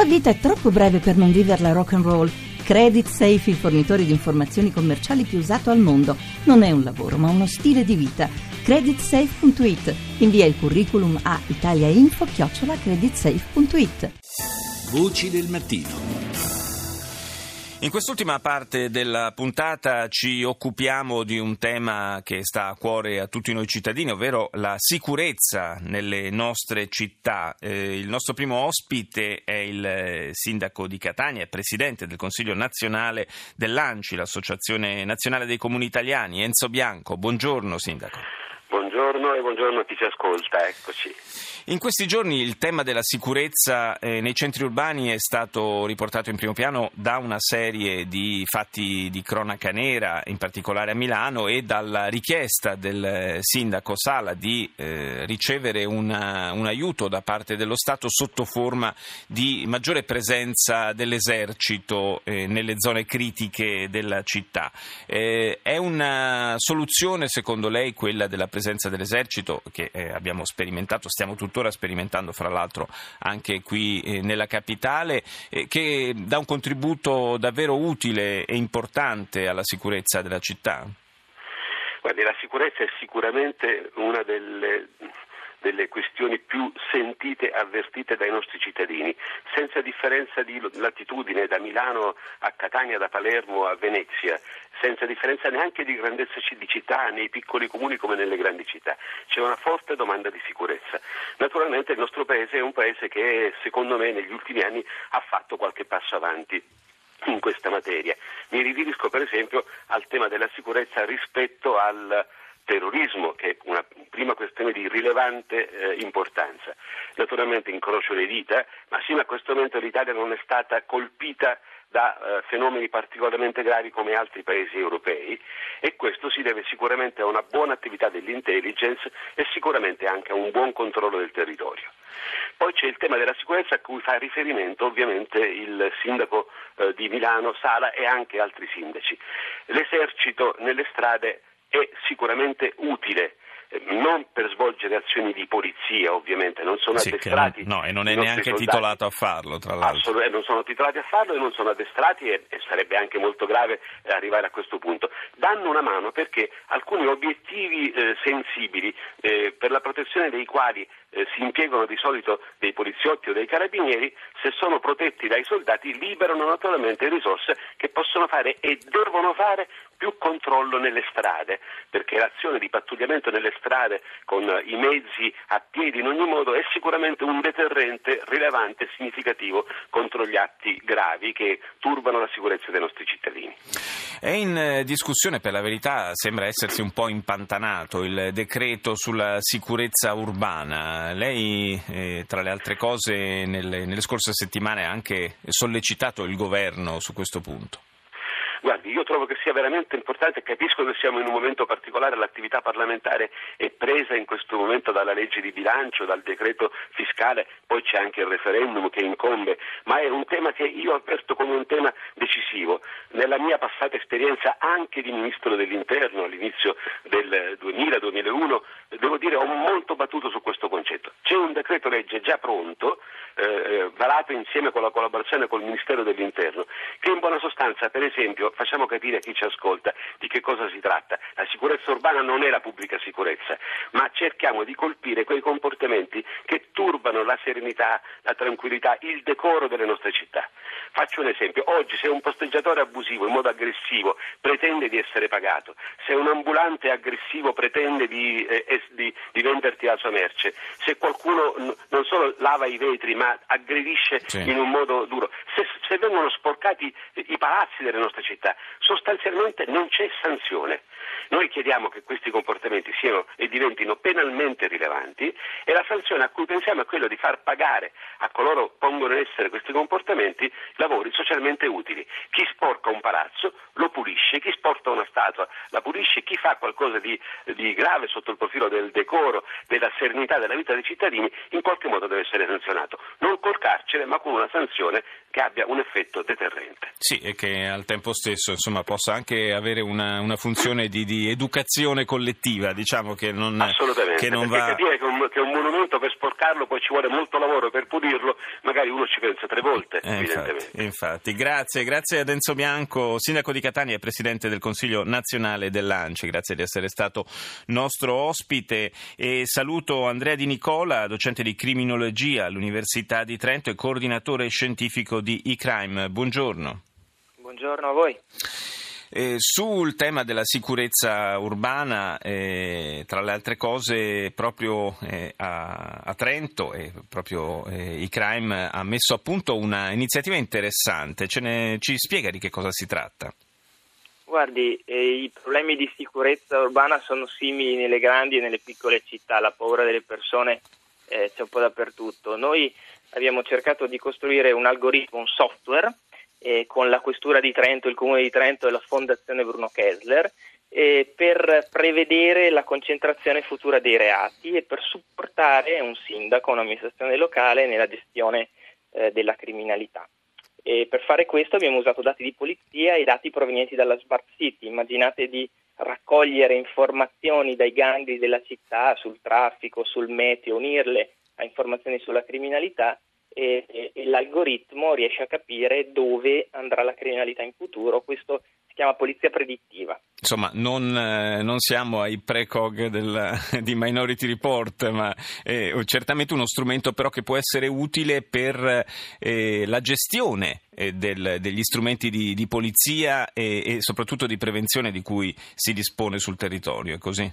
La vita è troppo breve per non viverla rock and roll. Credit Safe, il fornitore di informazioni commerciali più usato al mondo. Non è un lavoro, ma uno stile di vita. Creditsafe.it. Invia il curriculum a italiainfo-creditsafe.it. Voci del mattino. In quest'ultima parte della puntata ci occupiamo di un tema che sta a cuore a tutti noi cittadini, ovvero la sicurezza nelle nostre città. Eh, il nostro primo ospite è il eh, sindaco di Catania e presidente del Consiglio nazionale dell'ANCI, l'Associazione Nazionale dei Comuni Italiani, Enzo Bianco. Buongiorno sindaco. Buongiorno e buongiorno a chi ci ascolta, eccoci. In questi giorni il tema della sicurezza eh, nei centri urbani è stato riportato in primo piano da una serie di fatti di cronaca nera, in particolare a Milano, e dalla richiesta del sindaco Sala di eh, ricevere una, un aiuto da parte dello Stato sotto forma di maggiore presenza dell'esercito eh, nelle zone critiche della città. Eh, è una soluzione, secondo lei, quella della presenza presenza dell'esercito che eh, abbiamo sperimentato, stiamo tuttora sperimentando fra l'altro anche qui eh, nella capitale, eh, che dà un contributo davvero utile e importante alla sicurezza della città? Guardi, la sicurezza è sicuramente una delle delle questioni più sentite avvertite dai nostri cittadini, senza differenza di latitudine da Milano a Catania, da Palermo a Venezia, senza differenza neanche di grandezza di città nei piccoli comuni come nelle grandi città. C'è una forte domanda di sicurezza. Naturalmente il nostro paese è un paese che secondo me negli ultimi anni ha fatto qualche passo avanti in questa materia. Mi riferisco per esempio al tema della sicurezza rispetto al terrorismo, che è una prima questione di rilevante eh, importanza. Naturalmente incrocio le dita, ma sino a questo momento l'Italia non è stata colpita da eh, fenomeni particolarmente gravi come altri paesi europei e questo si deve sicuramente a una buona attività dell'intelligence e sicuramente anche a un buon controllo del territorio. Poi c'è il tema della sicurezza a cui fa riferimento ovviamente il sindaco eh, di Milano, Sala e anche altri sindaci. L'esercito nelle strade è sicuramente utile eh, non per svolgere azioni di polizia ovviamente, non sono sì, addestrati. No, e non è neanche soldati. titolato a farlo, tra l'altro. Assolutamente, non sono titolati a farlo e non sono addestrati e, e sarebbe anche molto grave eh, arrivare a questo punto. Danno una mano perché alcuni obiettivi eh, sensibili eh, per la protezione dei quali eh, si impiegano di solito dei poliziotti o dei carabinieri, se sono protetti dai soldati liberano naturalmente risorse che possono fare e devono fare più controllo nelle strade, perché l'azione di pattugliamento nelle strade con i mezzi a piedi in ogni modo è sicuramente un deterrente rilevante e significativo contro gli atti gravi che turbano la sicurezza dei nostri cittadini. È in eh, discussione, per la verità sembra essersi un po' impantanato il decreto sulla sicurezza urbana. Lei, eh, tra le altre cose, nelle, nelle scorse settimane ha anche sollecitato il governo su questo punto. Guardi, io trovo che sia veramente importante, capisco che siamo in un momento particolare, l'attività parlamentare è presa in questo momento dalla legge di bilancio, dal decreto fiscale, poi c'è anche il referendum che incombe, ma è un tema che io avverto come un tema decisivo. Nella mia passata esperienza anche di Ministro dell'Interno all'inizio del 2000-2001, devo dire ho molto battuto su questo concetto. C'è un decreto legge già pronto, eh, eh varato insieme con la collaborazione col Ministero dell'Interno, che in buona sostanza, per esempio, facciamo capire a chi ci ascolta di che cosa si tratta. La sicurezza urbana non è la pubblica sicurezza, ma cerchiamo di colpire quei comportamenti che turbano la serenità, la tranquillità, il decoro delle nostre città. Faccio un esempio, oggi se un posteggiatore abusivo in modo aggressivo pretende di essere pagato, se un ambulante aggressivo pretende di, eh, di, di venderti la sua merce, se qualcuno n- non solo lava i vetri ma aggredisce sì. in un modo duro, se, se vengono sporcati i palazzi delle nostre città, città. Sostanzialmente non c'è sanzione. Noi chiediamo che questi comportamenti siano e diventino penalmente rilevanti e la sanzione a cui pensiamo è quella di far pagare a coloro che pongono in essere questi comportamenti lavori socialmente utili. Chi sporca un palazzo lo pulisce, chi sporca una statua la pulisce, chi fa qualcosa di, di grave sotto il profilo del decoro, della serenità della vita dei cittadini, in qualche modo deve essere sanzionato. Non col carcere, ma con una sanzione che abbia un effetto deterrente. Sì, e che al tempo stesso stesso insomma, possa anche avere una, una funzione di, di, educazione collettiva, diciamo che non, Assolutamente, che non va... capire che un, che un, monumento per sporcarlo poi ci vuole molto lavoro per pulirlo, magari uno ci pensa tre volte, eh, infatti, infatti, grazie, grazie ad Enzo Bianco, sindaco di Catania e presidente del Consiglio nazionale dell'ANCI, grazie di essere stato nostro ospite e saluto Andrea Di Nicola, docente di criminologia all'Università di Trento e coordinatore scientifico di eCrime. Buongiorno. Buongiorno a voi. Eh, sul tema della sicurezza urbana, eh, tra le altre cose, proprio eh, a, a, Trento e proprio eh, crime ha messo a punto una iniziativa interessante. Ne, ci spiega di che cosa si tratta? Guardi, eh, i problemi di sicurezza urbana sono simili nelle grandi e nelle piccole città, la paura delle persone eh, c'è un po' dappertutto. Noi abbiamo cercato di costruire un algoritmo, un software eh, con la Questura di Trento, il Comune di Trento e la Fondazione Bruno Kessler eh, per prevedere la concentrazione futura dei reati e per supportare un sindaco, un'amministrazione locale nella gestione eh, della criminalità. E per fare questo abbiamo usato dati di polizia e dati provenienti dalla Smart City. Immaginate di raccogliere informazioni dai gangli della città sul traffico, sul meteo, unirle a informazioni sulla criminalità e, e, e, l'algoritmo riesce a capire dove andrà la criminalità in futuro. Questo si chiama polizia predittiva. Insomma, non, eh, non siamo ai precog del, di Minority Report, ma è certamente uno strumento però che può essere utile per eh, la gestione eh, del, degli strumenti di, di polizia e, e, soprattutto di prevenzione di cui si dispone sul territorio, è così?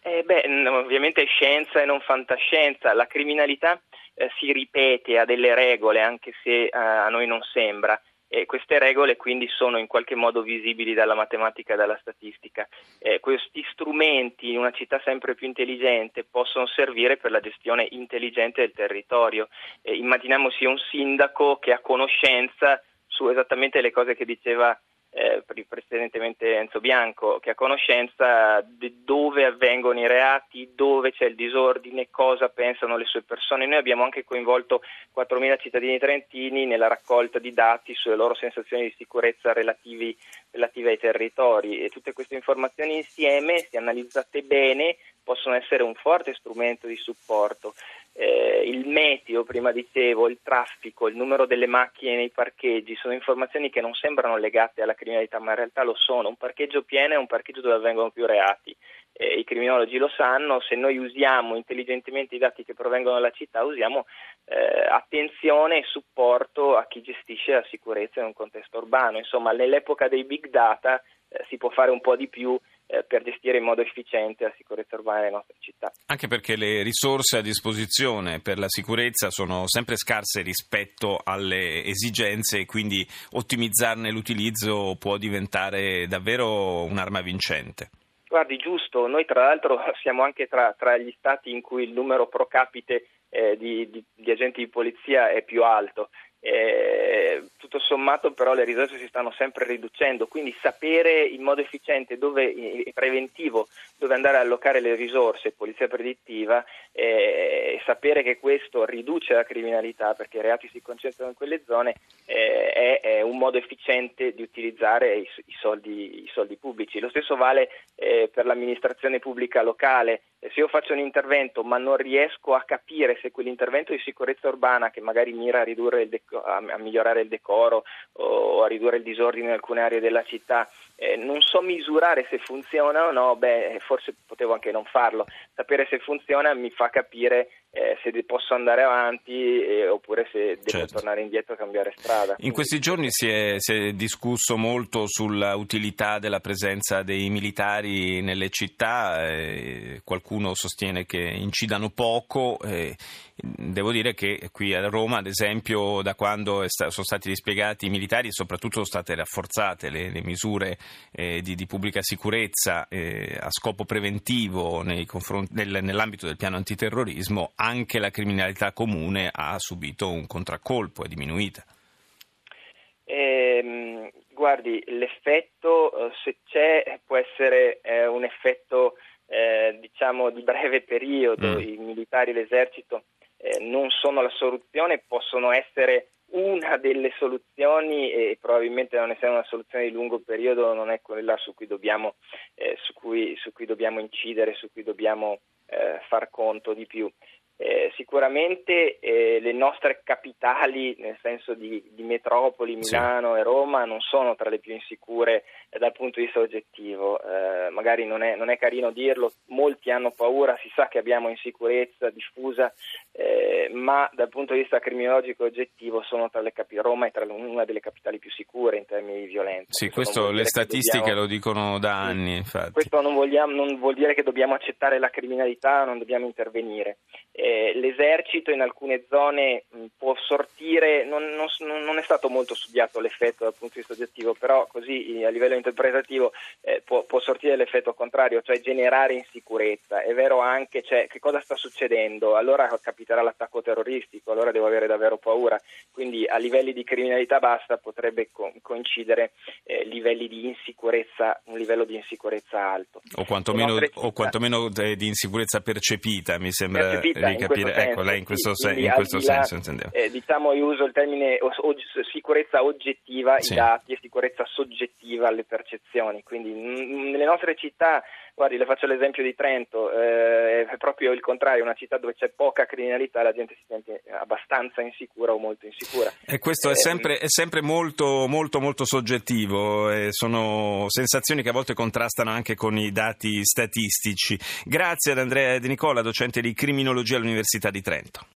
Eh beh, ovviamente è scienza e non fantascienza. La criminalità eh, si ripete, ha delle regole, anche se eh, a noi non sembra. E queste regole quindi sono in qualche modo visibili dalla matematica e dalla statistica. Eh, questi strumenti in una città sempre più intelligente possono servire per la gestione intelligente del territorio. Eh, immaginiamo sia un sindaco che ha conoscenza su esattamente le cose che diceva eh, precedentemente Enzo Bianco, che ha conoscenza di dove avvengono i reati, dove c'è il disordine, cosa pensano le sue persone. Noi abbiamo anche coinvolto 4.000 cittadini trentini nella raccolta di dati sulle loro sensazioni di sicurezza relativi, relative ai territori e tutte queste informazioni insieme, se analizzate bene, possono essere un forte strumento di supporto eh, il meteo, prima dicevo, il traffico, il numero delle macchine nei parcheggi, sono informazioni che non sembrano legate alla criminalità, ma in realtà lo sono. Un parcheggio pieno è un parcheggio dove avvengono più reati. Eh, I criminologi lo sanno, se noi usiamo intelligentemente i dati che provengono dalla città, usiamo eh, attenzione e supporto a chi gestisce la sicurezza in un contesto urbano. Insomma, nell'epoca dei big data eh, si può fare un po' di più eh, per gestire in modo efficiente la sicurezza urbana delle nostre città. Anche perché le risorse a disposizione per la sicurezza sono sempre scarse rispetto alle esigenze e quindi ottimizzarne l'utilizzo può diventare davvero un'arma vincente. Guardi, giusto, noi tra l'altro siamo anche tra, tra gli stati in cui il numero pro capite eh, di, di, di agenti di polizia è più alto eh, tutto sommato però le risorse si stanno sempre riducendo, quindi sapere in modo efficiente e preventivo dove andare a allocare le risorse, polizia predittiva, eh, sapere che questo riduce la criminalità perché i reati si concentrano in quelle zone eh, è, è, un modo efficiente di utilizzare i, i, soldi, i soldi, pubblici. Lo stesso vale eh, per l'amministrazione pubblica locale. Se io faccio un intervento ma non riesco a capire se quell'intervento di sicurezza urbana che magari mira a deco- a, migliorare il decoro o a ridurre il disordine in alcune aree della città. Eh, non so misurare se funziona o no, beh, forse potevo anche non farlo. Sapere se funziona mi fa capire eh, se posso andare avanti eh, oppure se devo certo. tornare indietro e cambiare strada. In questi giorni si è, si è discusso molto sull'utilità della presenza dei militari nelle città, eh, qualcuno sostiene che incidano poco. Devo dire che qui a Roma, ad esempio, da quando sta, sono stati dispiegati i militari, soprattutto sono state rafforzate le, le misure eh, di, di, pubblica sicurezza eh, a scopo preventivo nel, nell'ambito del piano antiterrorismo, anche la criminalità comune ha subito un contraccolpo, è diminuita. Eh, guardi, l'effetto, eh, se c'è, può essere eh, un effetto eh, diciamo di breve periodo, mm. i militari, l'esercito eh, non sono la soluzione, possono essere una delle soluzioni e probabilmente non essendo una soluzione di lungo periodo non è quella su cui dobbiamo, eh, su cui, su cui dobbiamo incidere, su cui dobbiamo eh, far conto di più. Eh, sicuramente eh, le nostre capitali, nel senso di, di metropoli, Milano sì. e Roma, non sono tra le più insicure eh, dal punto di vista oggettivo. Eh, magari non è, non è, carino dirlo, molti hanno paura, si sa che abbiamo insicurezza diffusa, eh, ma dal punto di vista criminologico oggettivo sono tra le capi- Roma è tra una delle capitali più sicure in termini di violenza. Sì, questo le statistiche dobbiamo... lo dicono da anni, infatti. Questo non, vogliamo, non vuol dire che dobbiamo accettare la criminalità, non dobbiamo intervenire eh, l'esercito in alcune zone mh, può sortire, non, non, non, è stato molto studiato l'effetto dal punto di vista oggettivo, però così a livello interpretativo eh, può, può, sortire l'effetto contrario, cioè generare insicurezza. È vero anche cioè, che cosa sta succedendo, allora capiterà l'attacco terroristico, allora devo avere davvero paura, quindi a livelli di criminalità bassa potrebbe co- coincidere eh, livelli di insicurezza, un livello di insicurezza alto. O quantomeno, o quantomeno di insicurezza percepita, mi sembra. Percepita, di capire, ecco, lei in questo, sen- in questo senso intendevo. Eh, diciamo, io uso il termine o- o- sicurezza oggettiva sì. ai dati e sicurezza soggettiva alle percezioni, quindi n- nelle nostre città Guardi, le faccio l'esempio di Trento, eh, è proprio il contrario, una città dove c'è poca criminalità, la gente si sente abbastanza insicura o molto insicura. E questo eh, è, sempre, è, sempre, molto, molto, molto soggettivo, eh, sono sensazioni che a volte contrastano anche con i dati statistici. Grazie ad Andrea De Nicola, docente di criminologia all'Università di Trento.